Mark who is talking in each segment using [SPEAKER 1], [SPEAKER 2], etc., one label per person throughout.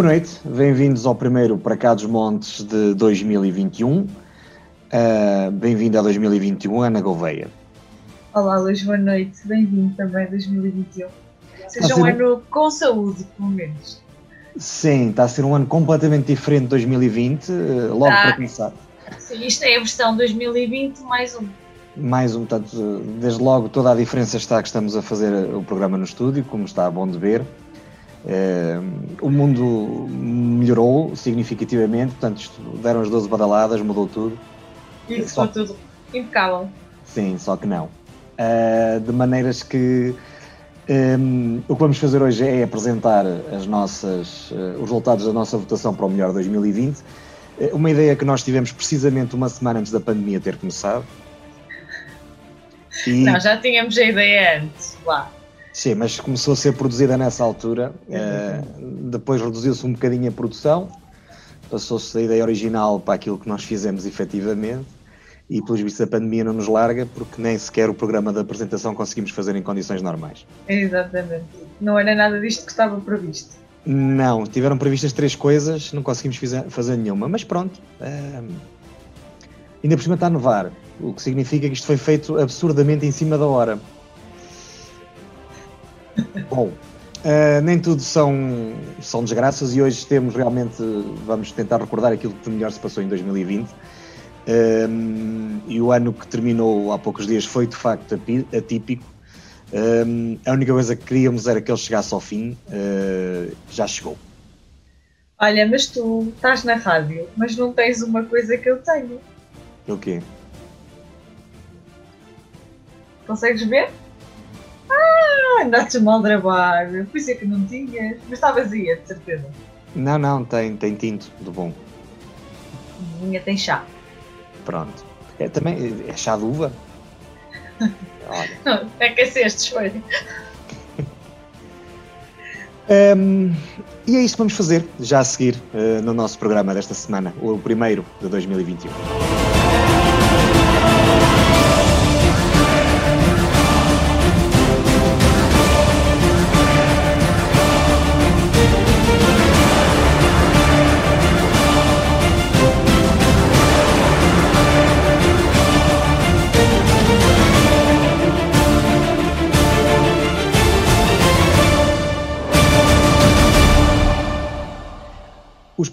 [SPEAKER 1] Boa noite, bem-vindos ao primeiro Para Cá dos Montes de 2021. Uh, Bem-vindo a 2021, Ana Gouveia.
[SPEAKER 2] Olá, Luís, boa noite. Bem-vindo também a 2021. Seja um
[SPEAKER 1] ser-
[SPEAKER 2] ano com saúde, pelo menos.
[SPEAKER 1] Sim, está a ser um ano completamente diferente de 2020, uh, logo
[SPEAKER 2] Tá.
[SPEAKER 1] para começar.
[SPEAKER 2] Sim, isto é a versão 2020 mais um.
[SPEAKER 1] Mais um tanto, uh, desde logo toda a diferença está que estamos a fazer o programa no estúdio, como está bom de ver. Uh, o mundo melhorou significativamente, portanto, isto deram as 12 badaladas, mudou tudo.
[SPEAKER 2] E
[SPEAKER 1] Só-
[SPEAKER 2] ficou tudo impecável.
[SPEAKER 1] Sim, só que não. Uh, de maneiras que um, o que vamos fazer hoje é apresentar as nossas, uh, os resultados da nossa votação para o melhor 2020. Uh, uma ideia que nós tivemos precisamente uma semana antes da pandemia ter começado. E,
[SPEAKER 2] Não, já tínhamos a ideia antes. Lá.
[SPEAKER 1] Sim, mas começou a ser produzida nessa altura. Uh, depois reduziu-se um bocadinho a produção, passou-se da ideia original para aquilo que nós fizemos efetivamente. E pelos vistos a pandemia não nos larga porque nem sequer o programa de apresentação conseguimos fazer em condições normais.
[SPEAKER 2] Exatamente. Não era nada disto que estava previsto.
[SPEAKER 1] Não, tiveram previstas três coisas, não conseguimos fazer nenhuma, mas pronto. ehm, ainda por cima está a nevar, o que significa que isto foi feito absurdamente em cima da hora. Bom, eh, nem tudo são, são desgraças e hoje temos realmente, vamos tentar recordar aquilo que de melhor se passou em 2020. Um, e o ano que terminou há poucos dias foi de facto atípico. Um, a única coisa que queríamos era que ele chegasse ao fim, uh, já chegou.
[SPEAKER 2] Olha, mas tu estás na rádio, mas não tens uma coisa que eu tenho.
[SPEAKER 1] O quê?
[SPEAKER 2] Consegues ver? Ah, andaste mal trabalho. Por isso é que não tinhas. Mas está vazia, de certeza.
[SPEAKER 1] Não, não, tem, tem tinto de bom.
[SPEAKER 2] Minha tem chá.
[SPEAKER 1] Pronto. É, também é chá de uva? Olha.
[SPEAKER 2] Não, aquecestes, foi.
[SPEAKER 1] Um, e é isso que vamos fazer já a seguir uh, no nosso programa desta semana, o primeiro de 2021.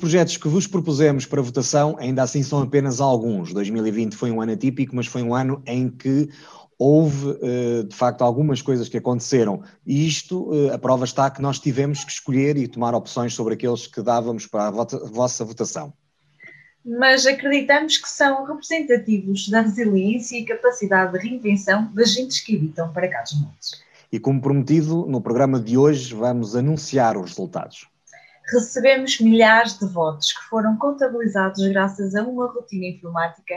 [SPEAKER 1] Projetos que vos propusemos para votação ainda assim são apenas alguns. 2020 foi um ano atípico, mas foi um ano em que houve eh, de facto algumas coisas que aconteceram. E isto, eh, a prova está que nós tivemos que escolher e tomar opções sobre aqueles que dávamos para a vossa votação.
[SPEAKER 2] Mas acreditamos que são representativos da resiliência e capacidade de reinvenção das gentes que habitam para cá dos montes.
[SPEAKER 1] E como prometido, no programa de hoje vamos anunciar os resultados.
[SPEAKER 2] Recebemos milhares de votos que foram contabilizados graças a uma rotina informática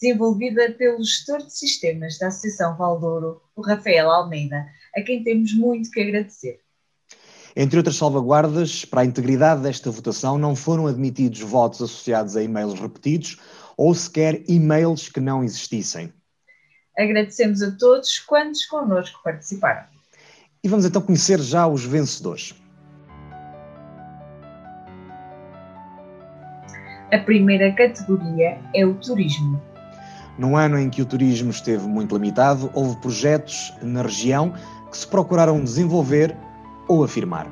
[SPEAKER 2] desenvolvida pelo gestor de sistemas da Associação Valdouro, o Rafael Almeida, a quem temos muito que agradecer.
[SPEAKER 1] Entre outras salvaguardas, para a integridade desta votação não foram admitidos votos associados a e-mails repetidos ou sequer e-mails que não existissem.
[SPEAKER 2] Agradecemos a todos quantos connosco participaram.
[SPEAKER 1] E vamos então conhecer já os vencedores.
[SPEAKER 2] A primeira categoria é o turismo.
[SPEAKER 1] Num ano em que o turismo esteve muito limitado, houve projetos na região que se procuraram desenvolver ou afirmar.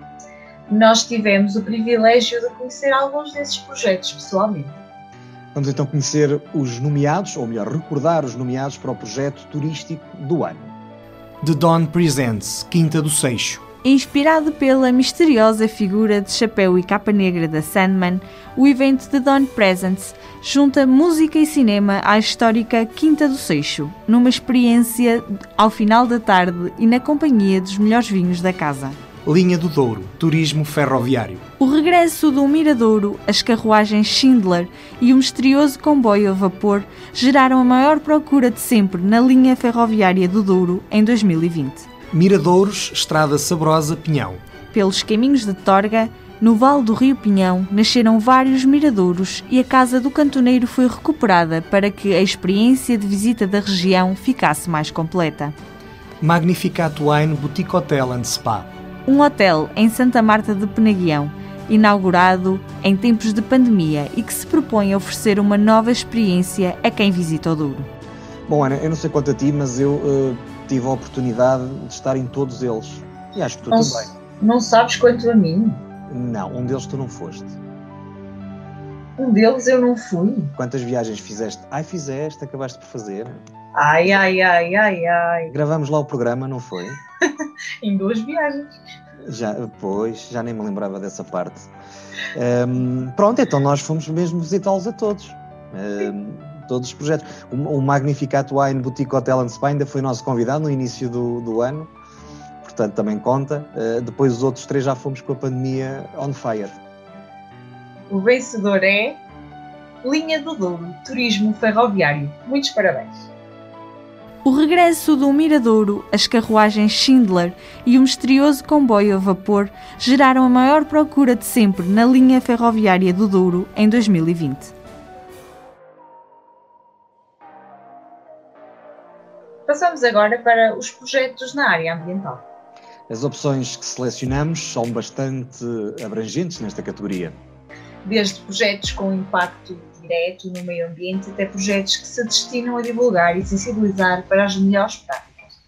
[SPEAKER 2] Nós tivemos o privilégio de conhecer alguns desses projetos pessoalmente.
[SPEAKER 1] Vamos então conhecer os nomeados, ou melhor, recordar os nomeados para o projeto turístico do ano.
[SPEAKER 3] The Dawn Presents, Quinta do Seixo.
[SPEAKER 4] Inspirado pela misteriosa figura de chapéu e capa negra da Sandman, o evento The Dawn Presents junta música e cinema à histórica Quinta do Seixo, numa experiência ao final da tarde e na companhia dos melhores vinhos da casa.
[SPEAKER 3] Linha do Douro, Turismo Ferroviário.
[SPEAKER 4] O regresso do Miradouro, as carruagens Schindler e o misterioso comboio a vapor geraram a maior procura de sempre na linha ferroviária do Douro em 2020.
[SPEAKER 3] Miradouros, Estrada Sabrosa, Pinhão.
[SPEAKER 4] Pelos caminhos de Torga, no Vale do Rio Pinhão, nasceram vários miradouros e a casa do cantoneiro foi recuperada para que a experiência de visita da região ficasse mais completa.
[SPEAKER 3] Magnificat Wine Boutique Hotel and Spa.
[SPEAKER 4] Um hotel em Santa Marta de Penaguião, inaugurado em tempos de pandemia e que se propõe a oferecer uma nova experiência a quem visita o Douro.
[SPEAKER 1] Bom, Ana, eu não sei quanto a ti, mas eu uh, tive a oportunidade de estar em todos eles. E acho que tu
[SPEAKER 2] não,
[SPEAKER 1] também.
[SPEAKER 2] Não sabes quanto a mim?
[SPEAKER 1] Não, um deles tu não foste.
[SPEAKER 2] Um deles eu não fui.
[SPEAKER 1] Quantas viagens fizeste? Ai, fizeste, acabaste por fazer.
[SPEAKER 2] Ai, ai, ai, ai, ai.
[SPEAKER 1] Gravamos lá o programa, não foi?
[SPEAKER 2] em duas viagens.
[SPEAKER 1] Já, pois, já nem me lembrava dessa parte. Um, pronto, então nós fomos mesmo visitá-los a todos. Um, todos os projetos. O, o Magnificat Wine Boutique Hotel and Spa ainda foi nosso convidado no início do, do ano, portanto também conta. Uh, depois os outros três já fomos com a pandemia on fire.
[SPEAKER 2] O vencedor é Linha do Douro, Turismo Ferroviário. Muitos parabéns.
[SPEAKER 4] O regresso do Miradouro, as carruagens Schindler e o misterioso comboio a vapor geraram a maior procura de sempre na linha ferroviária do Douro em 2020.
[SPEAKER 2] Passamos agora para os projetos na área ambiental.
[SPEAKER 1] As opções que selecionamos são bastante abrangentes nesta categoria.
[SPEAKER 2] Desde projetos com impacto direto no meio ambiente até projetos que se destinam a divulgar e sensibilizar para as melhores práticas.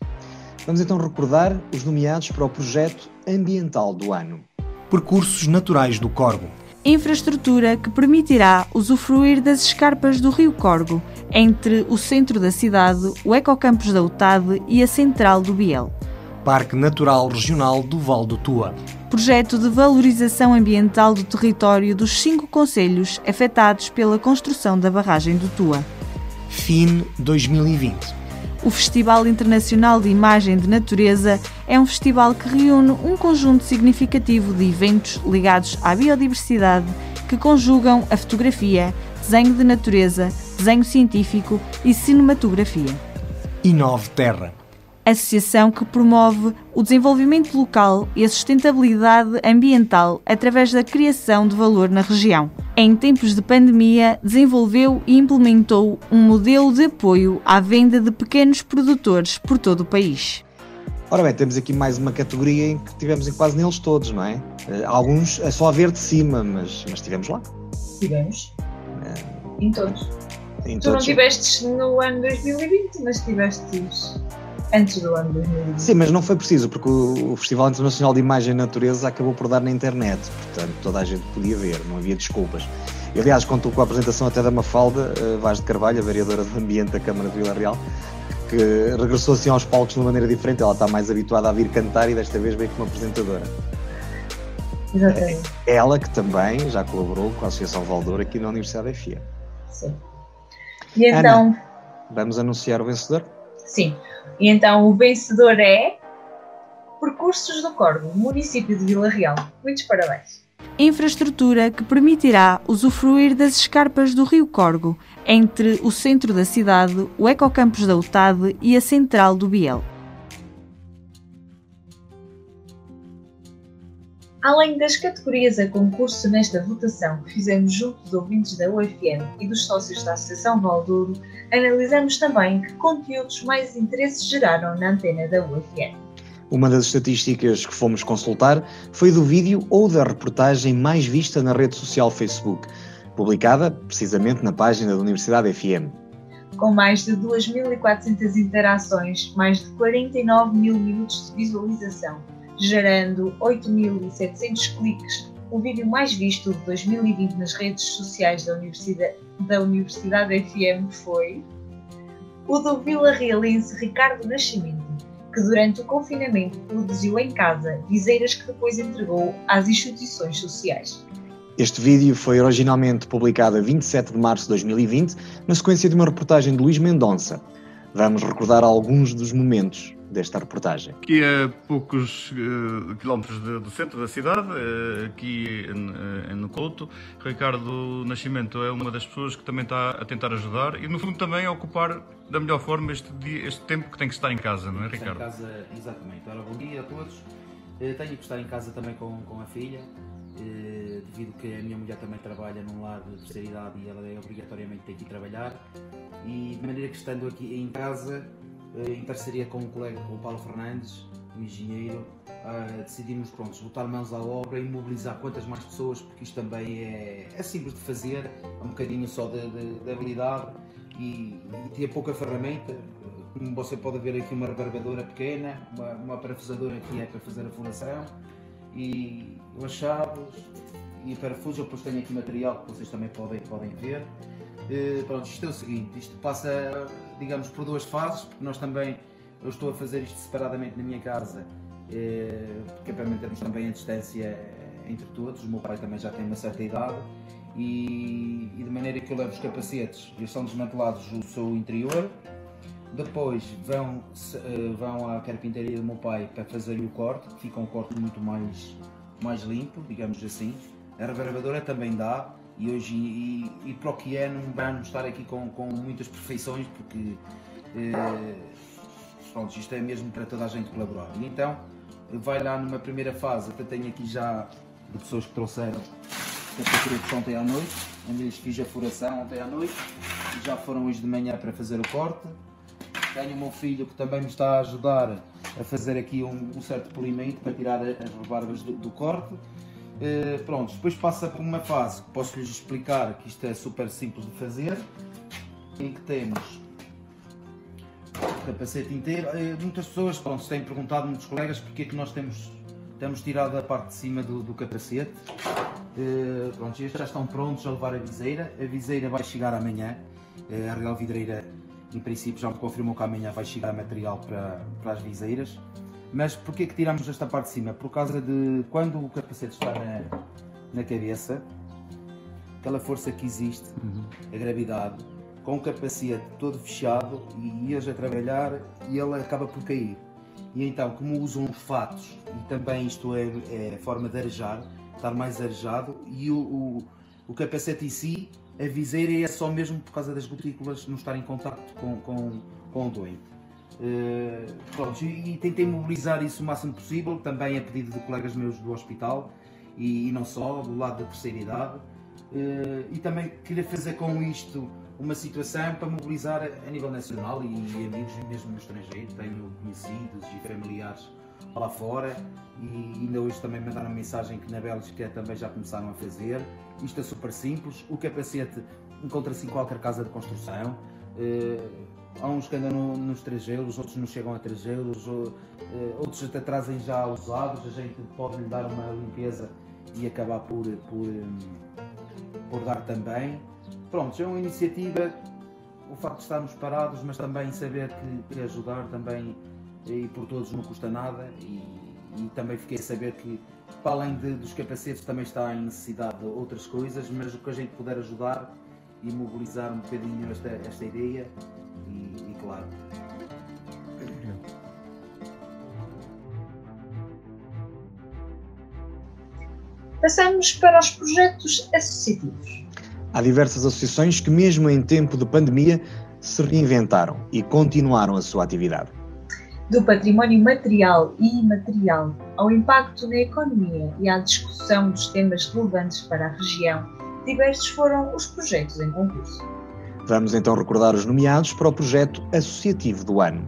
[SPEAKER 1] Vamos então recordar os nomeados para o projeto ambiental do ano.
[SPEAKER 3] Percursos Naturais do Corgo.
[SPEAKER 4] Infraestrutura que permitirá usufruir das escarpas do Rio Corgo, entre o centro da cidade, o Ecocampus da UTAD e a central do Biel.
[SPEAKER 3] Parque Natural Regional do Val do Tua
[SPEAKER 4] projeto de valorização ambiental do território dos cinco concelhos afetados pela construção da barragem do Tua.
[SPEAKER 3] FIN 2020.
[SPEAKER 4] O Festival Internacional de Imagem de Natureza é um festival que reúne um conjunto significativo de eventos ligados à biodiversidade que conjugam a fotografia, desenho de natureza, desenho científico e cinematografia.
[SPEAKER 3] Inove Terra
[SPEAKER 4] associação que promove o desenvolvimento local e a sustentabilidade ambiental através da criação de valor na região. Em tempos de pandemia, desenvolveu e implementou um modelo de apoio à venda de pequenos produtores por todo o país.
[SPEAKER 1] Ora bem, temos aqui mais uma categoria em que tivemos em quase neles todos, não é? Eh, alguns é só a ver de cima, mas, mas estivemos lá.
[SPEAKER 2] Tivemos. É. Em todos.
[SPEAKER 1] Em
[SPEAKER 2] tu não tiveste no ano 2020, mas tiveste antes do ano 2020.
[SPEAKER 1] Sim, mas não foi preciso, porque o, Festival Internacional de Imagem e Natureza acabou por dar na internet, portanto toda a gente podia ver, não havia desculpas. E, aliás, contou com a apresentação até da Mafalda uh, Vaz de Carvalho, a vereadora do Ambiente da Câmara de Vila Real, que regressou assim aos palcos de uma maneira diferente. Ela está mais habituada a vir cantar e desta vez veio como apresentadora.
[SPEAKER 2] Exatamente.
[SPEAKER 1] É ela que também já colaborou com a Associação Valdor aqui na Universidade FIA.
[SPEAKER 2] Sim. E então. Ana,
[SPEAKER 1] vamos anunciar o vencedor?
[SPEAKER 2] Sim. E então o vencedor é Percursos do Corvo, município de Vila Real. Muitos parabéns.
[SPEAKER 4] Infraestrutura que permitirá usufruir das escarpas do Rio Corgo, entre o centro da cidade, o Ecocampus da UTAD e a central do Biel.
[SPEAKER 2] Além das categorias a concurso nesta votação que fizemos junto dos ouvintes da UFM e dos sócios da Associação Valdouro, analisamos também que conteúdos mais interesse geraram na antena da UFM.
[SPEAKER 1] Uma das estatísticas que fomos consultar foi do vídeo ou da reportagem mais vista na rede social Facebook, publicada precisamente na página da Universidade FM.
[SPEAKER 2] Com mais de 2.400 interações, mais de 49 mil minutos de visualização gerando 8.700 cliques, o vídeo mais visto de 2020 nas redes sociais da Universidade, da Universidade FM foi o do Vila Realense Ricardo Nascimento, que durante o confinamento produziu em casa viseiras que depois entregou às instituições sociais.
[SPEAKER 1] Este vídeo foi originalmente publicado a 27 de março de 2020, na sequência de uma reportagem de Luís Mendonça. Vamos recordar alguns dos momentos desta reportagem.
[SPEAKER 5] Aqui a poucos uh, quilómetros de, do centro da cidade, uh, aqui uh, no Couto, Ricardo Nascimento é uma das pessoas que também está a tentar ajudar e no fundo também a ocupar da melhor forma este, dia, este tempo que tem que estar em casa, não é Ricardo?
[SPEAKER 6] Em casa, exatamente. Ora, bom dia a todos. tenho que estar em casa também com, com a filha, devido que a minha mulher também trabalha num lado de terceira idade e ela é obrigatoriamente tem que ir trabalhar e de maneira que estando aqui em casa em parceria com um colega, com o Paulo Fernandes, um engenheiro, uh, decidimos pronto, botar mãos à obra e mobilizar quantas mais pessoas, porque isto também é, é simples de fazer, é um bocadinho só de, de, de habilidade e, e tinha pouca ferramenta. Como você pode ver aqui, uma rebarbadora pequena, uma, uma parafusadora que é para fazer a furação e umas chaves e parafusos. Eu depois tenho aqui material que vocês também podem, podem ver. Uh, pronto, isto é o seguinte: isto passa, digamos, por duas fases, porque nós também eu estou a fazer isto separadamente na minha casa, eh, porque é para mantermos também a distância entre todos. O meu pai também já tem uma certa idade e, e de maneira que eu levo os capacetes, eles são desmantelados o seu interior. Depois vão, eh, vão à carpintaria do meu pai para fazer o corte, fica um corte muito mais, mais limpo, digamos assim. A rebarbadora também dá, e hoje e, e para o que é não vamos estar aqui com, com muitas perfeições porque eh, pronto, isto é mesmo para toda a gente colaborar. E então, vai lá numa primeira fase, até tenho aqui já de pessoas que trouxeram esta ontem à noite, onde lhes fiz a furação ontem à noite, já foram hoje de manhã para fazer o corte. Tenho o meu filho que também me está a ajudar a fazer aqui um, um certo polimento para tirar as rebarbas do, do corte. Uh, pronto, depois passa por uma fase que posso lhes explicar que isto é super simples de fazer, em que temos capacete inteiro. Eh, muitas pessoas pronto, têm perguntado, muitos colegas, porque é que nós temos, temos tirado a parte de cima do, do capacete. Uh, pronto, estes já estão prontos a levar a viseira. A viseira vai chegar amanhã. Uh, a Real Vidreira, em princípio, já me confirmou que amanhã vai chegar material para, para as viseiras. Mas porquê que tiramos esta parte de cima? Por causa de quando o capacete está na, na cabeça, aquela força que existe, uhum. a gravidade, com o capacete todo fechado e ias a trabalhar e ele acaba por cair. E então, como usam os fatos e também isto é, é forma de arejar, estar mais arejado, e o, o, o, capacete em si, a viseira é só mesmo por causa das gotículas não estar em contato com, com, com o doente. Uh, pronto, e, e, tentei mobilizar isso o máximo possível, também a pedido de colegas meus do hospital e, e não só, do lado da terceira idade. Uh, e também queria fazer com isto uma situação para mobilizar a nível nacional e, amigos mesmo no estrangeiro. Tenho conhecidos e familiares lá fora e ainda hoje também mandaram mensagem que na Bélgica também já começaram a fazer. Isto é super simples. O capacete encontra-se em qualquer casa de construção. Uh, há uns que andam no, nos 3 euros, outros não chegam a 3 euros, uh, outros até trazem já usados. A gente pode lhe dar uma limpeza e acabar por, por, um, por dar também. Pronto, é uma iniciativa, o facto de estarmos parados, mas também saber que, que ajudar também e por todos não custa nada e, e também fiquei a saber que para além de, dos capacetes também está em necessidade de outras coisas, mas o que a gente puder ajudar e mobilizar um bocadinho esta, esta ideia e, e claro.
[SPEAKER 2] Passamos para os projetos associativos.
[SPEAKER 1] Há diversas associações que, mesmo em tempo de pandemia, se reinventaram e continuaram a sua atividade.
[SPEAKER 2] Do património material e imaterial ao impacto na economia e à discussão dos temas relevantes para a região, diversos foram os projetos em concurso.
[SPEAKER 1] Vamos então recordar os nomeados para o projeto associativo do ano.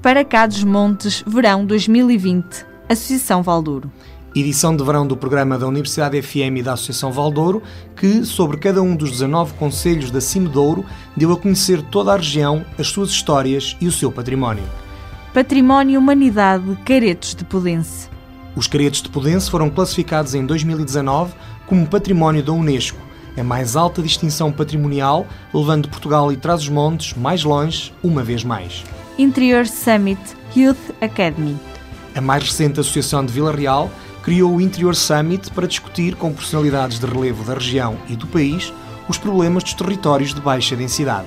[SPEAKER 4] Para cá dos Montes, verão 2020, Associação Valdouro
[SPEAKER 3] edição de verão do programa da Universidade FM e da Associação Valdouro, que, sobre cada um dos 19 conselhos da Cimedouro, deu a conhecer toda a região, as suas histórias e o seu património.
[SPEAKER 4] Património Humanidade Caretos de Pudense.
[SPEAKER 3] Os Caretos de Pudense foram classificados em 2019 como Património da Unesco, a mais alta distinção patrimonial, levando Portugal e Trás-os-Montes mais longe, uma vez mais.
[SPEAKER 4] Interior Summit Youth Academy.
[SPEAKER 3] A mais recente associação de Vila Real criou o Interior Summit para discutir com personalidades de relevo da região e do país os problemas dos territórios de baixa densidade.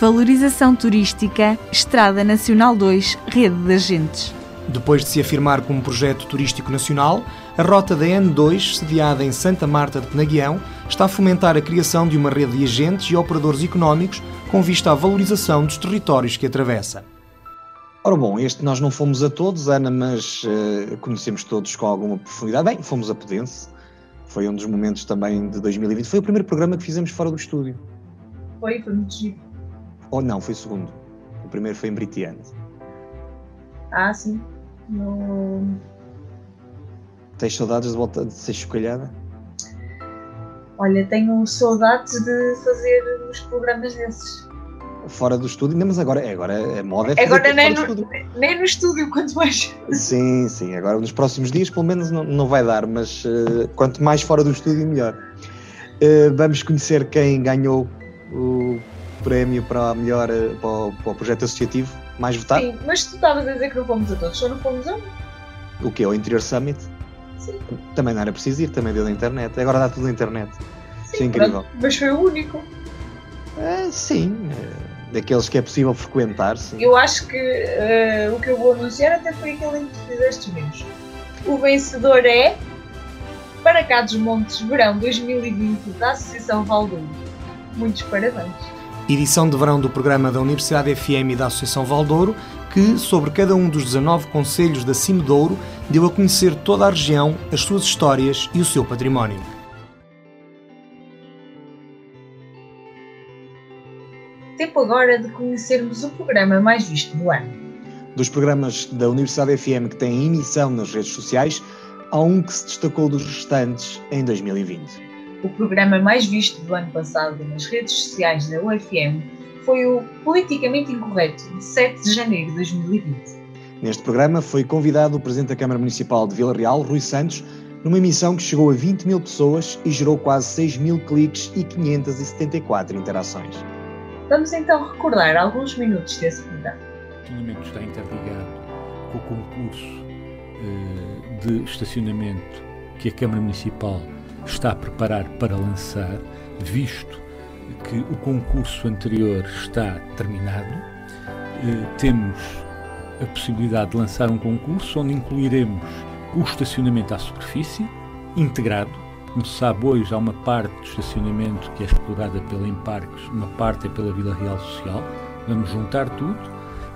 [SPEAKER 4] Valorização turística Estrada Nacional 2 Rede de Agentes.
[SPEAKER 3] Depois de se afirmar como projeto turístico nacional, a rota da N2, sediada em Santa Marta de Penaguião, está a fomentar a criação de uma rede de agentes e operadores económicos com vista à valorização dos territórios que atravessa.
[SPEAKER 1] Ora bom, este nós não fomos a todos, Ana, mas uh, conhecemos todos com alguma profundidade. Bem, fomos a Pudense, foi um dos momentos também de 2020. Foi o primeiro programa que fizemos fora do estúdio.
[SPEAKER 2] Foi, foi muito giro.
[SPEAKER 1] Ou não, foi o segundo? O primeiro foi em Britiante.
[SPEAKER 2] Ah, sim. No...
[SPEAKER 1] Tens saudades de volta de ser chocalhada?
[SPEAKER 2] Olha, tenho saudades de fazer os programas desses.
[SPEAKER 1] Fora do estúdio, não, mas agora, agora a moda é fazer
[SPEAKER 2] Agora nem no, nem no estúdio, quanto mais.
[SPEAKER 1] Sim, sim. Agora nos próximos dias, pelo menos, não, não vai dar, mas eh, quanto mais fora do estúdio, melhor. Eh, vamos conhecer quem ganhou o prémio para, a melhor, eh, para, o, para o projeto associativo mais votado.
[SPEAKER 2] Sim, mas tu estavas a dizer que não fomos a todos, só não fomos a um.
[SPEAKER 1] O que é o Interior Summit.
[SPEAKER 2] Sim.
[SPEAKER 1] Também não era preciso ir, também deu da internet. Agora dá tudo na internet. Isso é incrível.
[SPEAKER 2] Pronto, mas foi o único.
[SPEAKER 1] É, sim, é, daqueles que é possível frequentar. Sim.
[SPEAKER 2] Eu acho que eh, o que eu vou anunciar até foi aquele em que tu fizeste menos. O vencedor é Para cá dos Montes Verão 2020 da Associação Valdouro. Muitos parabéns.
[SPEAKER 3] edição de verão do programa da Universidade FM e da Associação Valdouro, que, sobre cada um dos 19 concelhos da Cime Douro, deu a conhecer toda a região, as suas histórias e o seu património.
[SPEAKER 2] Tempo agora de conhecermos o programa mais visto do ano.
[SPEAKER 1] Dos programas da Universidade FM que têm emissão nas redes sociais, há um que se destacou dos restantes em 2020.
[SPEAKER 2] O programa mais visto do ano passado nas redes sociais da UFM foi o Politicamente Incorreto, de 7 de janeiro de 2020.
[SPEAKER 1] Neste programa foi convidado o Presidente da Câmara Municipal de Vila Real, Rui Santos, numa emissão que chegou a 20 mil pessoas e gerou quase 6 mil cliques e 574 interações.
[SPEAKER 2] Vamos então recordar alguns minutos desse programa.
[SPEAKER 7] O estacionamento está interligado com o concurso eh, de estacionamento que a Câmara Municipal está a preparar para lançar, visto que o concurso anterior está terminado. Eh, temos a possibilidade de lançar um concurso onde incluiremos o estacionamento à superfície, integrado. Como se sabe, hoje há uma parte do estacionamento que é explorada pela Emparques, uma parte é pela Vila Real Social. Vamos juntar tudo,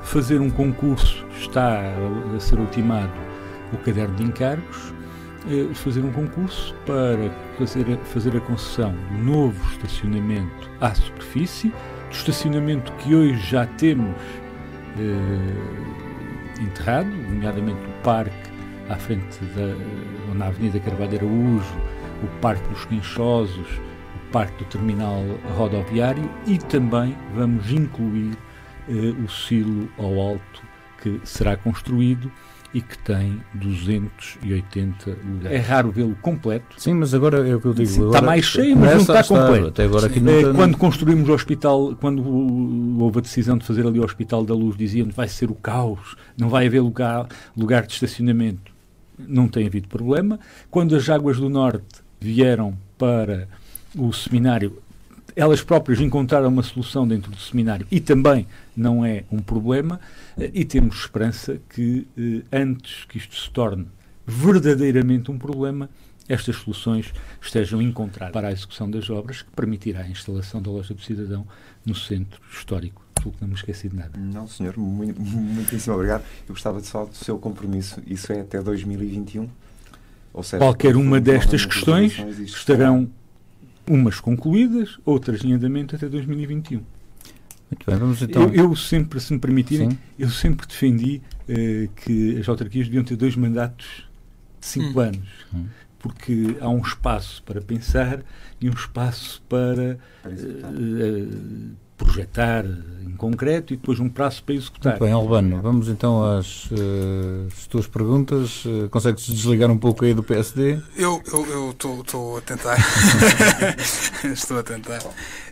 [SPEAKER 7] fazer um concurso, está a ser ultimado o caderno de encargos, fazer um concurso para fazer, a- fazer a concessão do novo estacionamento à superfície, do estacionamento que hoje já temos eh, enterrado, nomeadamente o parque à frente da, na Avenida Carvalho Araújo, o Parque dos Quinchosos, o Parque do Terminal Rodoviário e também vamos incluir eh, o silo ao alto que será construído e que tem 280 lugares. É raro vê-lo completo.
[SPEAKER 8] Sim, mas agora é o que eu digo.
[SPEAKER 7] Sim, está mais cheio, mas não
[SPEAKER 8] essa
[SPEAKER 7] está completo.
[SPEAKER 8] Até agora aqui não está-
[SPEAKER 7] Quando construímos o hospital, quando houve a decisão de fazer ali o Hospital da Luz, diziam vai ser o caos, não vai haver lugar, lugar de estacionamento. Não tem havido problema. Quando as Águas do Norte vieram para o seminário, elas próprias encontraram uma solução dentro do seminário e também não é um problema. Eh, E temos esperança que, eh, antes que isto se torne verdadeiramente um problema, estas soluções estejam encontradas para a execução das obras, que permitirá a instalação da loja do cidadão no centro histórico. Que não me esqueci de nada.
[SPEAKER 9] Não, senhor, muito, muitíssimo obrigado. Eu gostava de só do seu compromisso. Isso é até 2021? Ou seja,
[SPEAKER 7] Qualquer uma destas
[SPEAKER 9] as
[SPEAKER 7] questões estarão umas concluídas, outras em andamento até 2021.
[SPEAKER 8] Muito bem, vamos então.
[SPEAKER 7] eu, eu sempre, se me permitirem,
[SPEAKER 8] Sim.
[SPEAKER 7] eu sempre defendi eh, que as autarquias deviam ter dois mandatos de cinco anos,
[SPEAKER 8] Hum.
[SPEAKER 7] porque há um espaço para pensar e um espaço para
[SPEAKER 9] para executar.
[SPEAKER 7] Eh, projetar em concreto e depois um prazo para executar.
[SPEAKER 8] Muito bem, Albano, vamos então às, eh, às tuas perguntas. Eh, consegues desligar um pouco aí do PSD?
[SPEAKER 10] Eu estou a tentar. estou a tentar.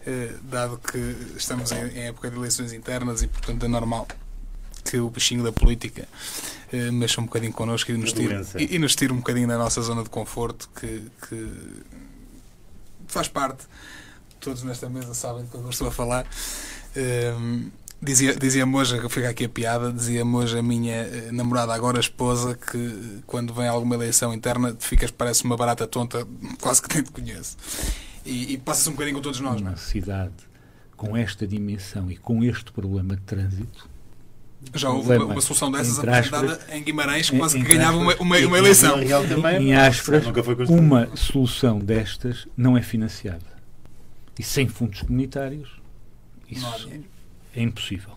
[SPEAKER 10] Eh, dado que estamos em, em época de eleições internas e, portanto, é normal que o bichinho da política eh, mexa um bocadinho connosco e nos, tire, e, e nos tire um bocadinho da nossa zona de conforto, que, que faz parte. Todos nesta mesa sabem do que eu estou a falar. Ehm, Dizia, dizia Moja, que fica aqui a piada, dizia Moja, a minha eh, namorada, agora esposa, que quando vem alguma eleição interna te ficas, parece uma barata tonta, quase que nem te conheço. E, e passa-se um bocadinho com todos nós, não é?
[SPEAKER 7] Uma cidade com esta dimensão e com este problema de trânsito.
[SPEAKER 10] Já houve
[SPEAKER 7] problema,
[SPEAKER 10] uma, uma solução dessas
[SPEAKER 7] entre aspas,
[SPEAKER 10] apresentada em Guimarães,
[SPEAKER 7] em-
[SPEAKER 10] quase que ganhava uma,
[SPEAKER 7] aspas,
[SPEAKER 10] uma, uma
[SPEAKER 11] aqui
[SPEAKER 10] eleição.
[SPEAKER 11] Vila Real também,
[SPEAKER 7] Em aspas, uma solução destas não é financiada. E sem fundos comunitários, isso é impossível.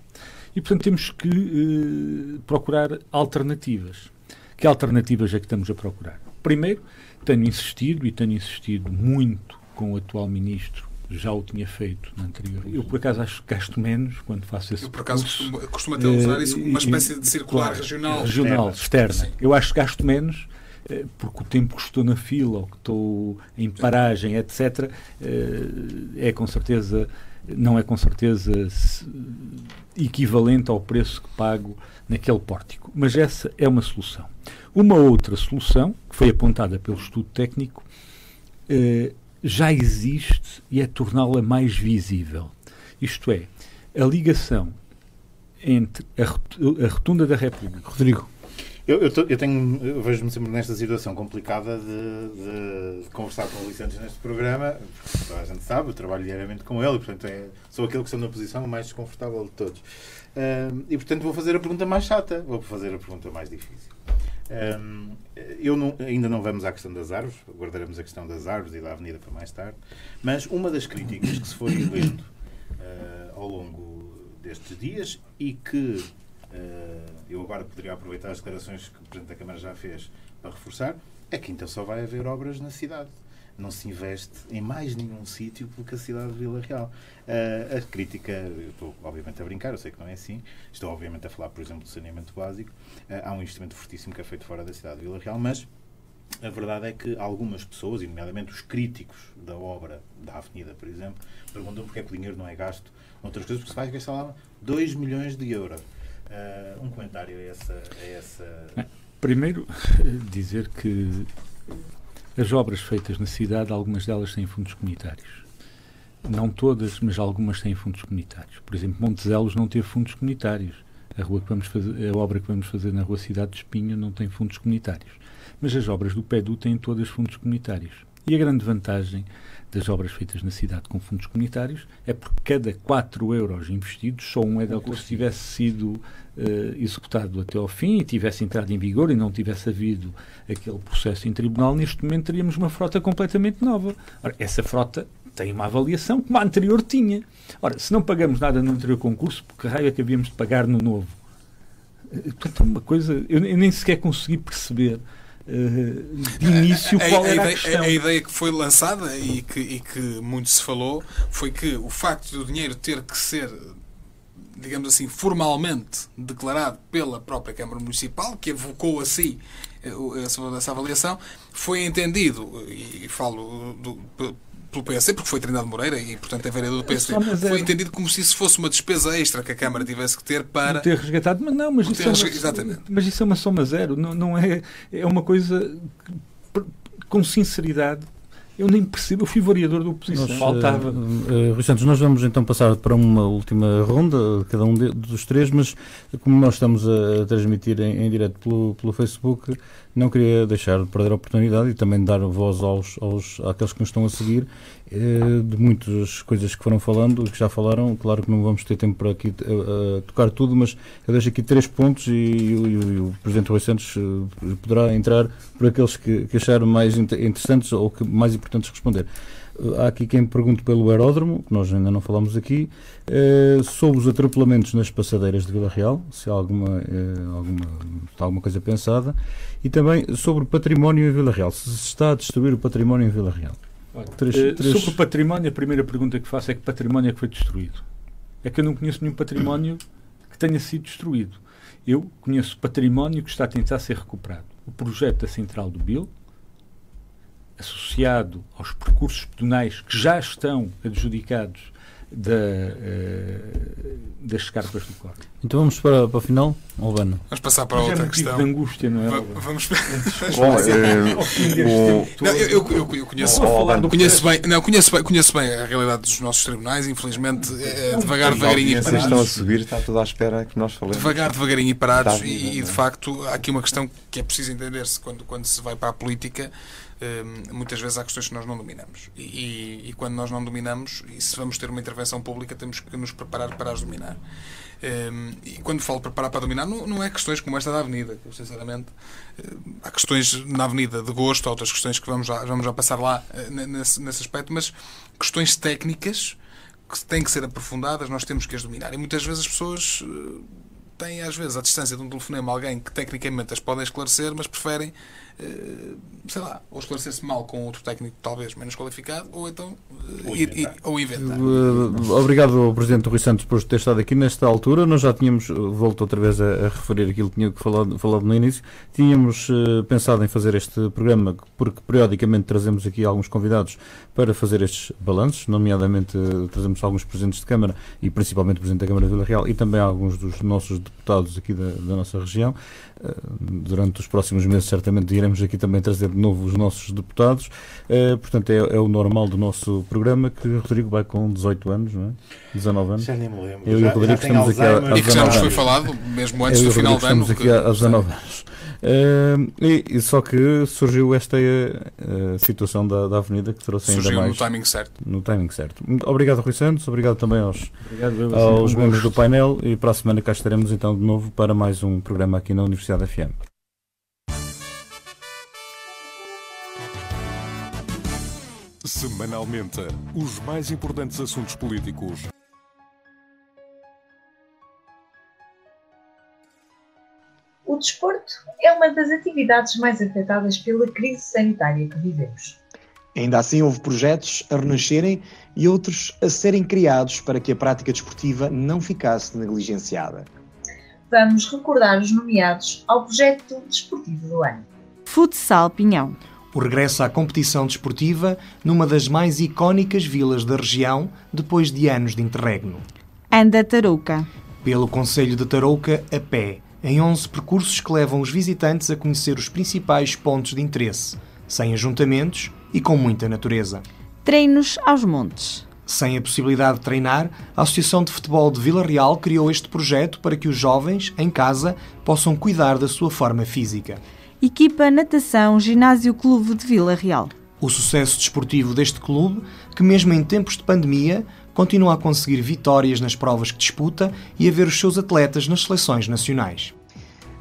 [SPEAKER 7] E, portanto, temos que uh, procurar alternativas. Que alternativas é que estamos a procurar? Primeiro, tenho insistido e tenho insistido muito com o atual ministro já o tinha feito na anterior. Eu, por acaso, acho que gasto menos quando faço esse
[SPEAKER 10] Eu, por acaso, costumo, costumo até usar isso como uma espécie de circular claro, regional.
[SPEAKER 7] Regional, externa. externa. Eu acho que gasto menos eh, porque o tempo que estou na fila ou que estou em paragem, etc., eh, é com certeza, não é com certeza equivalente ao preço que pago naquele pórtico. Mas essa é uma solução. Uma outra solução, que foi apontada pelo estudo técnico, eh, já existe e é torná-la mais visível. Isto é, a ligação entre a, rotunda da República.
[SPEAKER 11] Rodrigo. Eu, eu, eu tenho, eu vejo-me sempre nesta situação complicada de, de, de, conversar com o Vicente neste programa, toda a gente sabe, eu trabalho diariamente com ele e, portanto, é, sou aquele que estou na posição mais desconfortável de todos. Uh, e, portanto, vou fazer a pergunta mais chata, vou fazer a pergunta mais difícil. Um, eu não, ainda não vamos à questão das árvores, guardaremos a questão das árvores e da avenida para mais tarde, mas uma das críticas que se foi lendo uh, ao longo destes dias e que eu agora poderia aproveitar as declarações que o Presidente da Câmara já fez para reforçar, é que então só vai haver obras na cidade não se investe em mais nenhum sítio do que a cidade de Vila Real. Uh, a crítica, eu estou obviamente a brincar, eu sei que não é assim, estou obviamente a falar, por exemplo, do saneamento básico. Uh, há um investimento fortíssimo que é feito fora da cidade de Vila Real, mas a verdade é que algumas pessoas, e nomeadamente os críticos da obra da Avenida, por exemplo, perguntam porque é que o dinheiro não é gasto noutras coisas, porque se vai gastar lá 2 milhões de euros. Uh, um comentário a essa, a essa.
[SPEAKER 7] Primeiro, dizer que as obras feitas na cidade, algumas delas têm fundos comunitários. Não todas, mas algumas têm fundos comunitários. Por exemplo, Montezelos não teve fundos comunitários. A, rua que vamos fazer, a obra que vamos fazer na Rua Cidade de Espinho não tem fundos comunitários. Mas as obras do PEDU têm todas fundos comunitários. E a grande vantagem das obras feitas na cidade com fundos comunitários é porque cada 4 euros investidos, só um é daqueles se tivesse sido uh, executado até ao fim e tivesse entrado em vigor e não tivesse havido aquele processo em tribunal, neste momento teríamos uma frota completamente nova. Ora, essa frota tem uma avaliação como a anterior tinha. Ora, se não pagamos nada no anterior concurso, porque raio é que havíamos de pagar no novo? Eh, portanto, uma coisa, eu, eu nem sequer consegui perceber de início qual a,
[SPEAKER 10] ideia,
[SPEAKER 7] a questão.
[SPEAKER 10] A, ideia que foi lançada e que, e que muito se falou foi que o facto do dinheiro ter que ser digamos assim, formalmente declarado pela própria Câmara Municipal, que evocou assim essa avaliação, foi entendido, e falo do, pelo PSD, porque foi Trindade Moreira e, portanto, é vereador do PSD. Foi é... entendido como se isso fosse uma despesa extra que a Câmara tivesse que ter para.
[SPEAKER 7] Ter resgatado, mas não, mas, isso, é uma, Exatamente. mas isso é uma soma zero, não, não é. É uma coisa com sinceridade eu nem percebo, eu fui variador da oposição. Nós, Faltava.
[SPEAKER 8] Uh, uh, Santos, nós vamos então passar para uma última ronda, cada um de, dos três, mas como nós estamos a, a transmitir em, em direto pelo, pelo Facebook, não queria deixar de perder a oportunidade e também dar voz aos, aos, àqueles que nos estão a seguir eh, de muitas coisas que foram falando e que já falaram. Claro que não vamos ter tempo para aqui uh, tocar tudo, mas eu deixo aqui três pontos e, e, e o Presidente Rui Santos uh, poderá entrar por aqueles que, que acharam mais interessantes ou que mais importantes responder. Há aqui quem pergunte pelo aeródromo, que nós ainda não falamos aqui, sobre os atropelamentos nas passadeiras de Vila Real, se há alguma, alguma, está alguma coisa pensada, e também sobre o património em Vila Real, se se está a destruir o património em Vila Real.
[SPEAKER 7] Três, uh, três... Sobre o património, a primeira pergunta que faço é que património é que foi destruído? É que eu não conheço nenhum património que tenha sido destruído. Eu conheço património que está a tentar ser recuperado. O projeto da Central do Bil, associado aos percursos pedonais que já estão adjudicados da, uh, das escarpas do corpo.
[SPEAKER 8] Então vamos para, para o final, Albano.
[SPEAKER 10] Vamos passar para Mas outra é questão.
[SPEAKER 7] de angústia, não é? Va
[SPEAKER 10] vamos Bom, eu, eu, eu, conheço, conheço bem, não, conheço bem, conheço bem a realidade dos nossos tribunais, infelizmente, é, devagar, devagarinho e parados.
[SPEAKER 9] estão a subir, está tudo à espera que nós falemos.
[SPEAKER 10] Devagar, devagarinho e parados, e, e de facto há aqui uma questão que é preciso entender-se quando, quando se vai para a política Hum, muitas vezes há questões que nós não dominamos. E, e, e, quando nós não dominamos, e se vamos ter uma intervenção pública, temos que nos preparar para as dominar. Um, e quando falo preparar para dominar, não, não é questões como esta da Avenida, que sinceramente, uh, há questões na Avenida de gosto, há outras questões que vamos já, vamos já passar lá uh, nesse, nesse aspecto, mas questões técnicas que têm que ser aprofundadas, nós temos que as dominar. E muitas vezes as pessoas eh, têm, às vezes, à distância de um telefonema alguém que tecnicamente as podem esclarecer, mas preferem eh, sei lá, ou esclarecer-se mal com outro técnico talvez menos qualificado, ou então uh, ir, inventar. ou inventar.
[SPEAKER 8] Uh, obrigado ao Presidente Rui Santos por ter estado aqui nesta altura. Nós já tínhamos, volto outra vez a, a referir aquilo que tinha falado, falado no início, tínhamos uh, pensado em fazer este programa porque periodicamente trazemos aqui alguns convidados para fazer estes balanços, nomeadamente trazemos alguns Presidentes de Câmara e principalmente o Presidente da Câmara de Vila Real e também alguns dos nossos deputados aqui da, da nossa região. Durante os próximos meses certamente iremos aqui também trazer de novo os nossos deputados. Uh, portanto, é, é, o normal do nosso programa que o Rodrigo vai com 18 anos, não é? 19 anos.
[SPEAKER 11] Já nem me lembro.
[SPEAKER 8] Eu
[SPEAKER 11] já,
[SPEAKER 8] e o Rodrigo estamos aqui há, há 19
[SPEAKER 10] anos. E que já nos foi falado, mesmo antes do final do ano.
[SPEAKER 8] Estamos aqui há 19 anos. Uh, e, e, só que surgiu esta uh, situação da, da Avenida que trouxe
[SPEAKER 10] surgiu
[SPEAKER 8] ainda mais.
[SPEAKER 10] no timing certo.
[SPEAKER 8] No timing certo. Obrigado, Rui Santos. Obrigado também aos, obrigado, aos membros do painel. E para a semana cá estaremos então de novo para mais um programa aqui na Universidade FM.
[SPEAKER 12] Semanalmente, os mais importantes assuntos políticos.
[SPEAKER 2] O desporto é uma das atividades mais afetadas pela crise sanitária que vivemos.
[SPEAKER 1] Ainda assim, houve projetos a renascerem e outros a serem criados para que a prática desportiva não ficasse negligenciada.
[SPEAKER 2] Vamos recordar os nomeados ao projeto desportivo do ano.
[SPEAKER 4] Futsal Pinhão
[SPEAKER 3] o regresso à competição desportiva numa das mais icónicas vilas da região depois de anos de interregno.
[SPEAKER 4] Anda Tarouca.
[SPEAKER 3] Pelo Conselho de Tarouca, a pé, em 11 percursos que levam os visitantes a conhecer os principais pontos de interesse, sem ajuntamentos e com muita natureza.
[SPEAKER 4] Treinos aos montes.
[SPEAKER 3] Sem a possibilidade de treinar, a Associação de Futebol de Vila Real criou este projeto para que os jovens, em casa, possam cuidar da sua forma física
[SPEAKER 4] equipa natação Ginásio Clube de Vila Real.
[SPEAKER 3] O sucesso desportivo deste clube, que mesmo em tempos de pandemia, continua a conseguir vitórias nas provas que disputa e a ver os seus atletas nas seleções nacionais.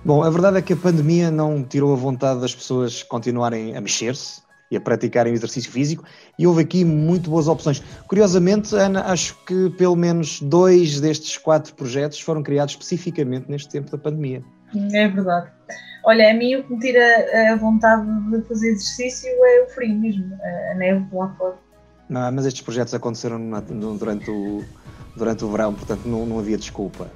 [SPEAKER 1] Bom, a verdade é que a pandemia não tirou a vontade das pessoas continuarem a mexer-se e a praticarem o exercício físico e houve aqui muito boas opções. Curiosamente, Ana, acho que pelo menos dois destes quatro projetos foram criados especificamente neste tempo da pandemia.
[SPEAKER 2] É verdade. Olha, a mim o que me tira a vontade de fazer exercício é o frio mesmo, a neve lá fora.
[SPEAKER 1] Não, mas estes projetos aconteceram durante o, durante o verão, portanto não, não havia desculpa.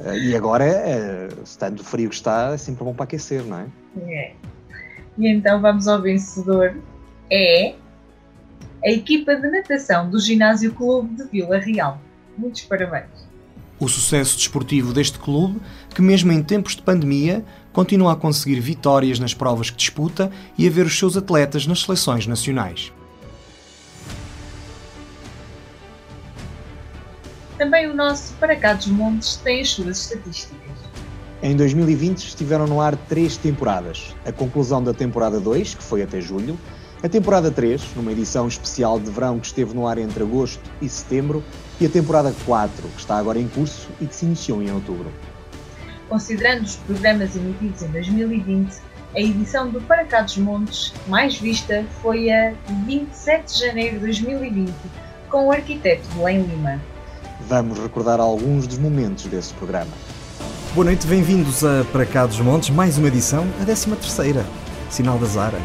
[SPEAKER 1] Eh, e agora, é, estando frio que está, é sempre bom para aquecer, não é?
[SPEAKER 2] É. E então vamos ao vencedor. É a equipa de natação do Ginásio Clube de Vila Real. Muitos parabéns.
[SPEAKER 3] O sucesso desportivo deste clube, que mesmo em tempos de pandemia, continua a conseguir vitórias nas provas que disputa e a ver os seus atletas nas seleções nacionais.
[SPEAKER 2] Também o nosso Para Cá dos Montes tem as suas estatísticas.
[SPEAKER 1] Em 2020 estiveram no ar três temporadas. A conclusão da temporada 2, que foi até julho, a temporada 3, numa edição especial de verão que esteve no ar entre agosto e setembro, e a temporada 4, que está agora em curso e que se iniciou em outubro.
[SPEAKER 2] Considerando os programas emitidos em 2020, a edição do Para Cá dos Montes mais vista foi a 27 de janeiro de 2020, com o arquiteto Belém Lima.
[SPEAKER 1] Vamos recordar alguns dos momentos desse programa.
[SPEAKER 3] Boa noite, bem-vindos a Para Cá dos Montes, mais uma edição, a 13 terceira, Sinal da Zara.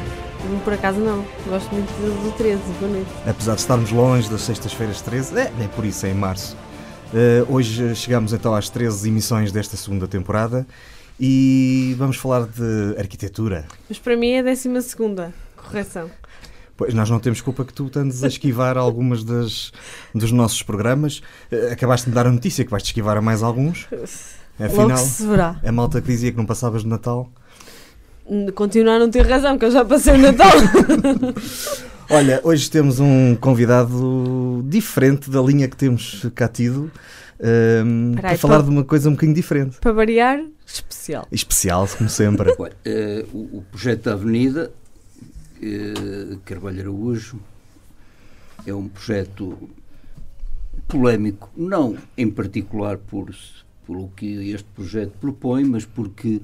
[SPEAKER 13] Por acaso não, gosto muito do 13, boa noite.
[SPEAKER 3] Apesar de estarmos longe das sextas-feiras 13, é, é por isso, é em março. Uh, hoje chegamos então às 13 emissões desta segunda temporada e vamos falar de arquitetura.
[SPEAKER 13] Mas para mim é a 12 segunda, correção.
[SPEAKER 3] Pois nós não temos culpa que tu andes a esquivar algumas das, dos nossos programas. Uh, acabaste de me dar a notícia que vais-te esquivar a mais alguns.
[SPEAKER 13] Afinal, Logo se verá.
[SPEAKER 3] a malta que dizia que não passavas de Natal
[SPEAKER 13] continuar a não ter razão, que eu já passei o Natal.
[SPEAKER 3] Olha, hoje temos um convidado diferente da linha que temos cá tido. Um, para falar para, de uma coisa um bocadinho diferente.
[SPEAKER 13] Para variar, especial.
[SPEAKER 3] Especial, como sempre.
[SPEAKER 14] Uh, o, o, projeto da Avenida, Carvalho Araújo, é um projeto polémico, não em particular por, por o que este projeto propõe, mas porque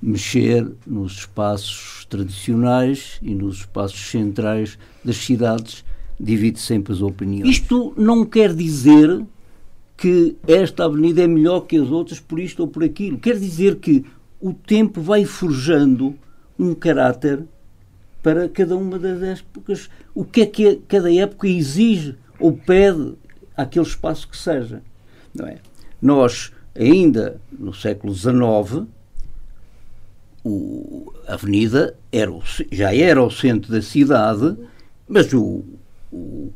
[SPEAKER 14] mexer nos espaços tradicionais e nos espaços centrais das cidades divide sempre as opiniões. Isto não quer dizer que esta avenida é melhor que as outras por isto ou por aquilo. Quer dizer que o tempo vai forjando um caráter para cada uma das épocas. O que é que cada época exige ou pede àquele espaço que seja. Não é? Nós, ainda no século XIX, o, a avenida era já era o centro da cidade, mas o, o,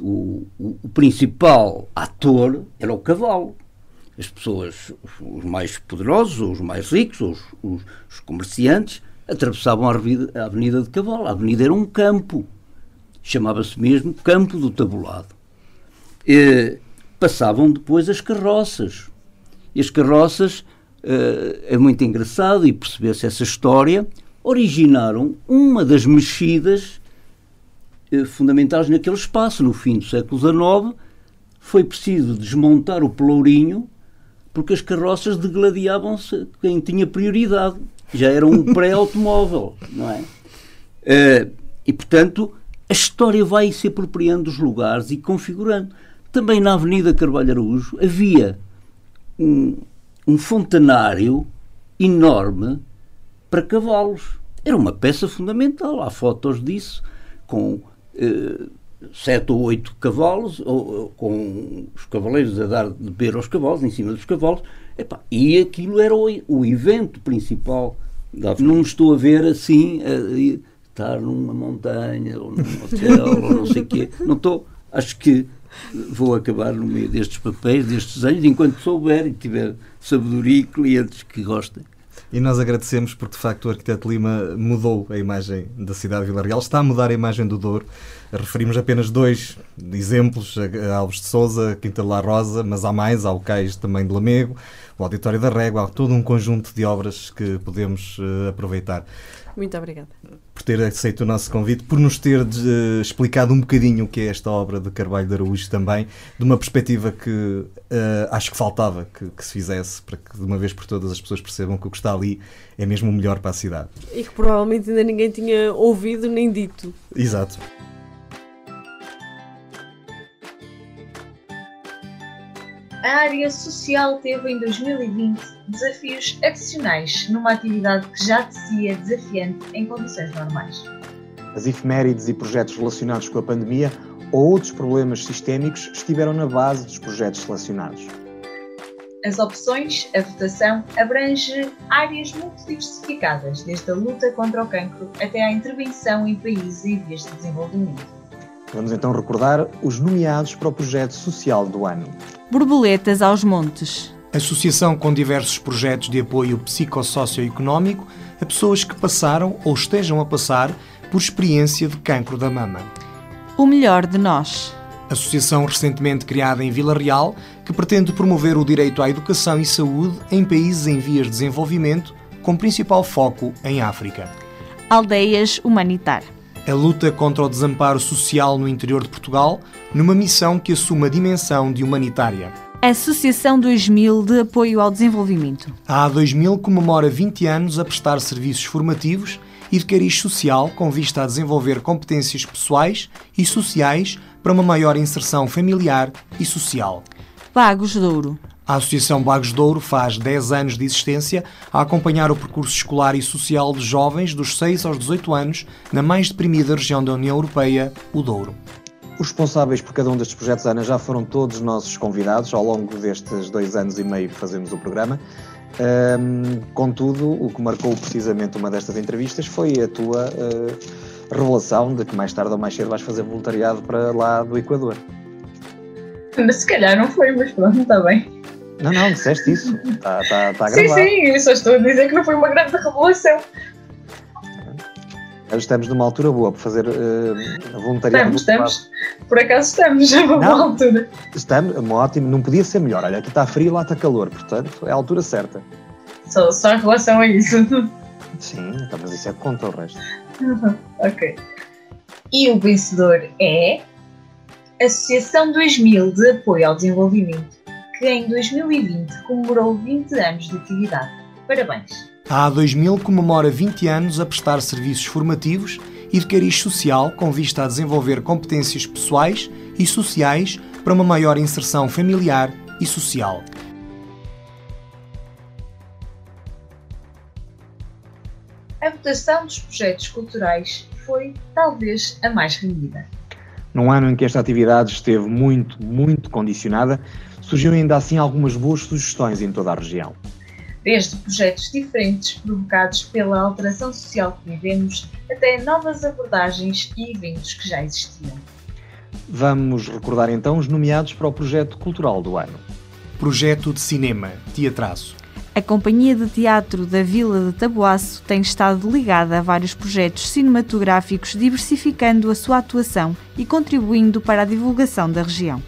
[SPEAKER 14] o, o principal ator era o cavalo. As pessoas, os mais poderosos, os mais ricos, os, os, os comerciantes, atravessavam a avenida, de cavalo. A avenida era um campo. Chamava-se mesmo Campo do Tabulado. E passavam depois as carroças. E as carroças, eh, é muito engraçado e perceber-se essa história, originaram uma das mexidas eh, fundamentais naquele espaço. No fim do século XIX, foi preciso desmontar o pelourinho porque as carroças degladiavam-se quem tinha prioridade. Já era um pré-automóvel, não é? Uh, e, portanto, a história vai se apropriando dos lugares e configurando. Também na Avenida Carvalho Araújo havia um, um fontanário enorme para cavalos. Era uma peça fundamental. Há fotos disso, com uh, sete ou oito cavalos, ou, com os cavaleiros a dar de beber aos cavalos, em cima dos cavalos. Epá, e aquilo era o, o evento principal. Da... Não estou a ver assim, a, estar numa montanha, ou num hotel, ou não sei o quê. Não estou. Acho que vou acabar no meio destes papéis, destes desenhos, enquanto souber e tiver sabedoria e clientes que gostem.
[SPEAKER 3] E nós agradecemos porque, de facto, o arquiteto Lima mudou a imagem da cidade de Vila Real, está a mudar a imagem do Douro. Referimos apenas dois exemplos, a Alves de Souza, Quinta de La Rosa, mas há mais, há o Cais também de Lamego, o Auditório da Régua, há todo um conjunto de obras que podemos uh, aproveitar.
[SPEAKER 13] Muito obrigada.
[SPEAKER 3] Por ter aceito o nosso convite, por nos ter uh, explicado um bocadinho o que é esta obra de Carvalho de Araújo também, de uma perspectiva que uh, acho que faltava que, que, se fizesse, para que de uma vez por todas as pessoas percebam que o que está ali é mesmo o melhor para a cidade.
[SPEAKER 13] E que provavelmente ainda ninguém tinha ouvido nem dito.
[SPEAKER 3] Exato.
[SPEAKER 2] A área social teve em 2020 desafios adicionais numa atividade que já tecia desafiante em condições normais.
[SPEAKER 1] As efemérides e projetos relacionados com a pandemia ou outros problemas sistémicos estiveram na base dos projetos selecionados.
[SPEAKER 2] As opções, a votação, abrange áreas muito diversificadas, desde a luta contra o cancro até à intervenção em países em vias de desenvolvimento.
[SPEAKER 1] Vamos então recordar os nomeados para o projeto social do ano.
[SPEAKER 4] Borboletas aos Montes.
[SPEAKER 3] Associação com diversos projetos de apoio psicossocioeconómico a pessoas que passaram ou estejam a passar por experiência de cancro da mama.
[SPEAKER 4] O melhor de nós.
[SPEAKER 3] Associação recentemente criada em Vila Real que pretende promover o direito à educação e saúde em países em vias de desenvolvimento, com principal foco em África.
[SPEAKER 4] Aldeias Humanitar
[SPEAKER 3] a luta contra o desamparo social no interior de Portugal, numa missão que assume a dimensão de humanitária.
[SPEAKER 4] Associação 2000 de Apoio ao Desenvolvimento.
[SPEAKER 3] A A2000 comemora 20 anos a prestar serviços formativos e de cariz social com vista a desenvolver competências pessoais e sociais para uma maior inserção familiar e social.
[SPEAKER 4] Vagos de Ouro.
[SPEAKER 3] A Associação Bagos de Ouro faz 10 anos de existência a acompanhar o percurso escolar e social de jovens dos 6 aos 18 anos na mais deprimida região da União Europeia, o Douro.
[SPEAKER 1] Os responsáveis por cada um destes projetos, Ana, já foram todos nossos convidados ao longo destes dois anos e meio que fazemos o programa. Um, contudo, o que marcou precisamente uma destas entrevistas foi a tua uh, revelação de que mais tarde ou mais cedo vais fazer voluntariado para lá do Equador.
[SPEAKER 2] Se calhar não foi, mas pronto, está bem.
[SPEAKER 1] Não, não, disseste isso. Está tá, tá
[SPEAKER 2] sim, gravado. Sim, sim, eu só estou a dizer que não foi uma grande revelação.
[SPEAKER 1] Estamos numa altura boa para fazer uh, voluntariado.
[SPEAKER 2] Estamos, estamos. Por acaso estamos a uma não, altura.
[SPEAKER 1] Estamos, ótimo, não podia ser melhor. Olha, aqui está frio e lá está calor, portanto é a altura certa.
[SPEAKER 2] Só, só em relação a isso.
[SPEAKER 1] Sim, então, mas isso é contra o resto.
[SPEAKER 2] Uhum, ok. E o vencedor é Associação 2000 de Apoio ao Desenvolvimento que em 2020 comemorou 20 anos de atividade. Parabéns!
[SPEAKER 3] A A2000 comemora 20 anos a prestar serviços formativos e de cariz social com vista a desenvolver competências pessoais e sociais para uma maior inserção familiar e social.
[SPEAKER 2] A votação dos projetos culturais foi talvez a mais renhida.
[SPEAKER 1] Num ano em que esta atividade esteve muito, muito condicionada, surgiu ainda assim algumas boas sugestões em toda a região.
[SPEAKER 2] Desde projetos diferentes provocados pela alteração social que vivemos, até novas abordagens e eventos que já existiam.
[SPEAKER 1] Vamos recordar então os nomeados para o projeto cultural do ano.
[SPEAKER 3] Projeto de cinema, Teatraço.
[SPEAKER 4] A Companhia de Teatro da Vila de Taboaço tem estado ligada a vários projetos cinematográficos, diversificando a sua atuação e contribuindo para a divulgação da região.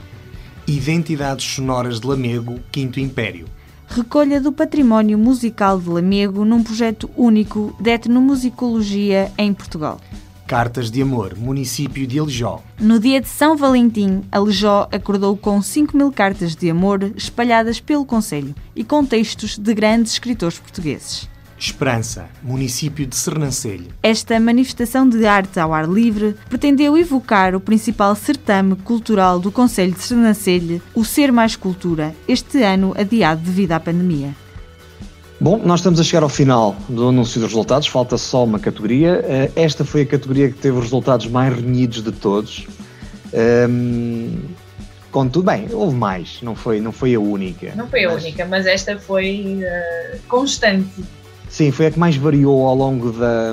[SPEAKER 3] Identidades Sonoras de Lamego, Quinto Império.
[SPEAKER 4] Recolha do património musical de Lamego num projeto único de etnomusicologia em Portugal.
[SPEAKER 3] Cartas de Amor, município de Alijó.
[SPEAKER 4] No dia de São Valentim, Alijó acordou com 5 mil cartas de amor espalhadas pelo Conselho e com textos de grandes escritores portugueses.
[SPEAKER 3] Esperança, município de Sernancelho.
[SPEAKER 4] Esta manifestação de arte ao ar livre pretendeu evocar o principal certame cultural do Conselho de Sernancelho, o Ser Mais Cultura, este ano adiado devido à pandemia.
[SPEAKER 1] Bom, nós estamos a chegar ao final do anúncio dos resultados, falta só uma categoria. Eh, esta foi a categoria que teve os resultados mais renhidos de todos. Um, contudo, bem, houve mais, não foi, não foi a única.
[SPEAKER 2] Não foi a
[SPEAKER 1] mas,
[SPEAKER 2] única, mas esta foi uh, constante.
[SPEAKER 1] Sim, foi a que mais variou ao longo da,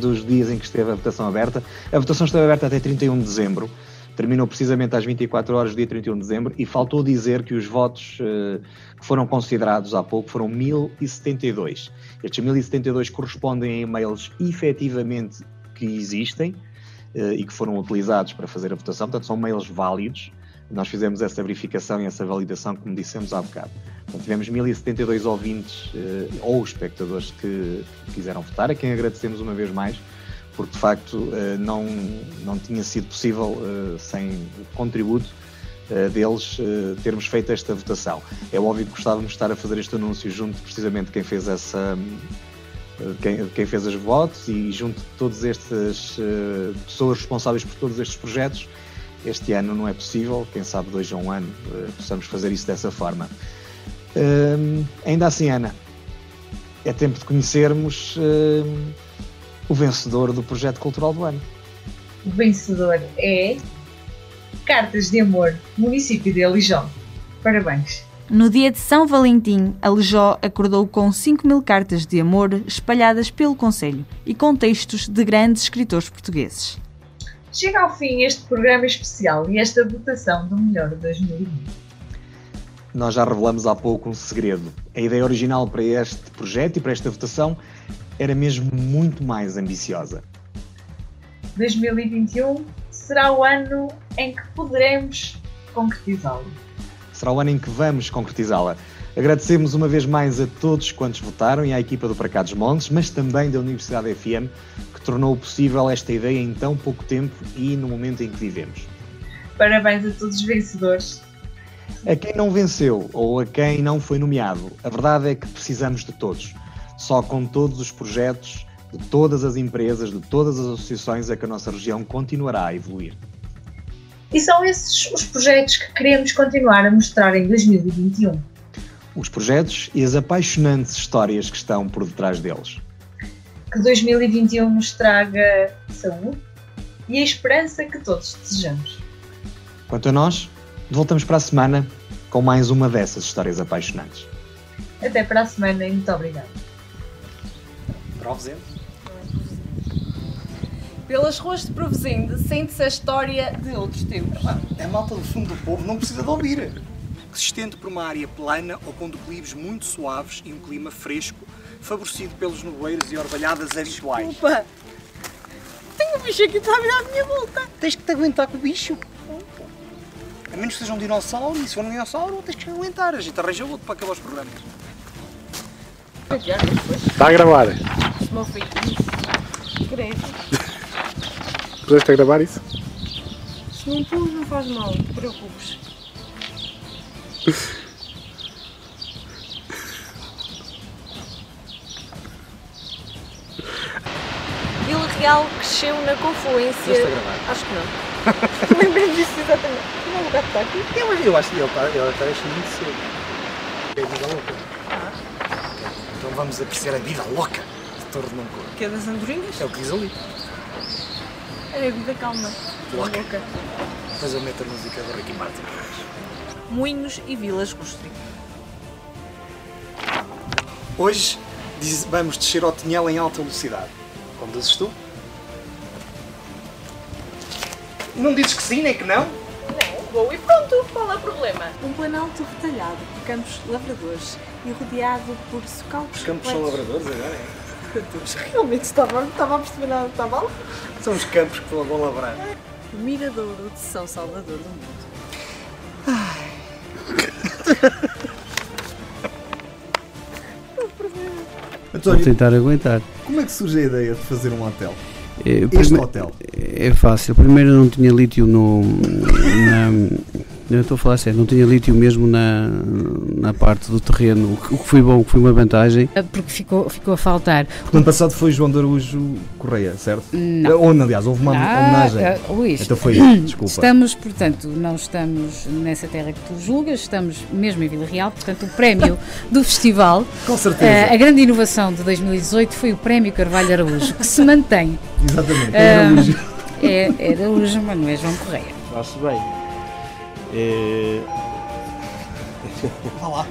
[SPEAKER 1] dos dias em que esteve a votação aberta. A votação esteve aberta até 31 de dezembro, terminou precisamente às 24 horas do dia 31 de dezembro e faltou dizer que os votos uh, que foram considerados há pouco foram 1072. Estes 1072 correspondem a e-mails efetivamente que existem uh, e que foram utilizados para fazer a votação, portanto são mails válidos. Nós fizemos essa verificação e essa validação, como dissemos há bocado. Então, tivemos 1072 ouvintes uh, ou espectadores que quiseram votar, a quem agradecemos uma vez mais, porque de facto uh, não, não tinha sido possível, uh, sem o contributo deles, termos feito esta votação. É óbvio que gostávamos de estar a fazer este anúncio junto precisamente quem fez essa. Quem, quem fez os votos e junto de todas estas pessoas responsáveis por todos estes projetos, este ano não é possível, quem sabe dois a um ano possamos fazer isso dessa forma. Ainda assim, Ana, é tempo de conhecermos o vencedor do projeto cultural do ano.
[SPEAKER 2] O vencedor é Cartas de Amor, município de Alijó. Parabéns!
[SPEAKER 4] No dia de São Valentim, Alijó acordou com 5 mil cartas de amor espalhadas pelo Conselho e com textos de grandes escritores portugueses.
[SPEAKER 2] Chega ao fim este programa especial e esta votação do melhor de 2020
[SPEAKER 1] nós já revelamos há pouco um segredo. A ideia original para este projeto e para esta votação era mesmo muito mais ambiciosa.
[SPEAKER 2] 2021 será o ano em que poderemos concretizá-lo.
[SPEAKER 1] Será o ano em que vamos concretizá-la. Agradecemos uma vez mais a todos quantos votaram e à equipa do Para dos Montes, mas também da Universidade FM, que tornou possível esta ideia em tão pouco tempo e no momento em que vivemos.
[SPEAKER 2] Parabéns a todos os vencedores
[SPEAKER 1] a quem não venceu ou a quem não foi nomeado, a verdade é que precisamos de todos. Só com todos os projetos, de todas as empresas, de todas as associações, é que a nossa região continuará a evoluir.
[SPEAKER 2] E são esses os projetos que queremos continuar a mostrar em 2021.
[SPEAKER 1] Os projetos e as apaixonantes histórias que estão por detrás deles.
[SPEAKER 2] Que 2021 nos traga saúde e a esperança que todos desejamos.
[SPEAKER 1] Quanto a nós, Voltamos para a semana com mais uma dessas histórias apaixonantes.
[SPEAKER 2] Até para a semana e muito obrigado.
[SPEAKER 1] Provozende.
[SPEAKER 13] Pelas ruas de Provozende sente-se a história de outros tempos.
[SPEAKER 15] A malta do fundo do povo não precisa de ouvir.
[SPEAKER 3] Que se estende por uma área plana ou com declives muito suaves e um clima fresco, favorecido pelos nevoeiros e orvalhadas habituais.
[SPEAKER 13] Opa! Tenho um bicho aqui para virar a minha volta.
[SPEAKER 15] Tens que te aguentar com o bicho. A menos que seja um dinossauro, e se for um dinossauro, tens que aguentar. A gente arranja outro para acabar os programas.
[SPEAKER 11] Está a gravar.
[SPEAKER 13] Meu filho.
[SPEAKER 11] Puseste a gravar isso?
[SPEAKER 13] Se não pus, não faz mal, não te preocupes. Ele
[SPEAKER 16] Real cresceu na confluência.
[SPEAKER 3] A gravar?
[SPEAKER 16] Acho que não. Lembrei-me disso exatamente. Não, o gato está aqui.
[SPEAKER 3] Eu, eu acho que ele está, ele está muito cedo. É a vida louca. Então vamos apreciar a vida louca Torre de Mancor.
[SPEAKER 16] Que é das andorinhas?
[SPEAKER 3] É o que diz ali.
[SPEAKER 16] É a vida calma.
[SPEAKER 3] Louca.
[SPEAKER 16] Louca.
[SPEAKER 3] Depois eu meto a música do Ricky Martin.
[SPEAKER 16] Moinhos e vilas rústicas.
[SPEAKER 17] Hoje diz- vamos descer ao Tinhel em alta velocidade. Conduzes tu? Não dizes que sim, nem que não?
[SPEAKER 16] Não, vou e pronto. Qual é o problema? Um planalto retalhado por campos lavradores e rodeado por socalcos
[SPEAKER 17] Os campos são lavradores agora, é?
[SPEAKER 16] Realmente estava, estava a perceber nada, estava mal.
[SPEAKER 17] São os campos que vão lavrar.
[SPEAKER 16] O Miradouro de São Salvador do Mundo.
[SPEAKER 18] Vou tentar aguentar.
[SPEAKER 1] Como é que surge a ideia de fazer um hotel?
[SPEAKER 18] É,
[SPEAKER 1] Este
[SPEAKER 18] prime-
[SPEAKER 1] hotel.
[SPEAKER 18] É fácil. Primeiro não tinha lítio no. Na, eu estou a falar sério, não tinha lítio mesmo na, na parte do terreno, o que foi bom, o que foi uma vantagem.
[SPEAKER 19] Porque ficou, ficou a faltar.
[SPEAKER 1] Porque no ano passado foi João de Araújo Correia, certo?
[SPEAKER 19] Não.
[SPEAKER 1] Ou, aliás, houve uma
[SPEAKER 19] Ah,
[SPEAKER 1] homenagem.
[SPEAKER 19] ah, Luís,
[SPEAKER 1] Então foi isso, desculpa.
[SPEAKER 19] Estamos, portanto, não estamos nessa terra que tu julgas, estamos mesmo em Vila Real, portanto, o prémio do festival.
[SPEAKER 1] Com certeza.
[SPEAKER 19] eh, a grande inovação de 2018 foi o prémio Carvalho Araújo, que se mantém.
[SPEAKER 1] Exatamente,
[SPEAKER 19] Eh,
[SPEAKER 1] Araújo.
[SPEAKER 19] É, é Araújo, mas não é João Correia.
[SPEAKER 1] Acho bem. É...
[SPEAKER 20] Vá lá.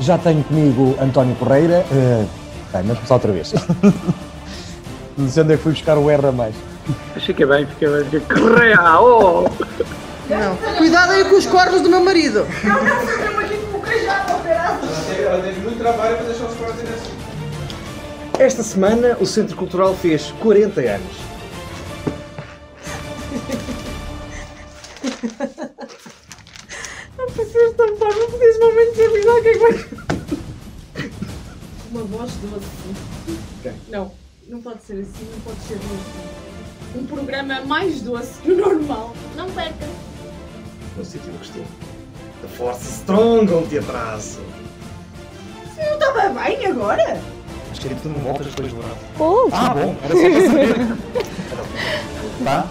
[SPEAKER 20] Já tenho comigo António Correira. Uh, bem, mas começar outra vez. Não sei onde é que fui buscar o R a mais.
[SPEAKER 21] Fica bem, fica bem. Fica... Correia! Oh!
[SPEAKER 13] Não. Cuidado aí com os cornos do meu marido.
[SPEAKER 17] Ela teve muito trabalho para deixar os cortes assim. Esta semana o Centro Cultural fez 40 anos.
[SPEAKER 16] Uma voz doce.
[SPEAKER 17] Ok.
[SPEAKER 16] Não, não pode ser assim, não pode ser doce. Um programa mais doce que o normal. Não perca.
[SPEAKER 17] No sítio do costume. The Force Strong, um teatraço.
[SPEAKER 13] Você não estava bem agora?
[SPEAKER 17] Mas queria que tu não voltas depois do lado.
[SPEAKER 13] Oh,
[SPEAKER 17] Ah,
[SPEAKER 13] tá
[SPEAKER 17] bom,
[SPEAKER 13] bom.
[SPEAKER 17] era só para saber. Tá?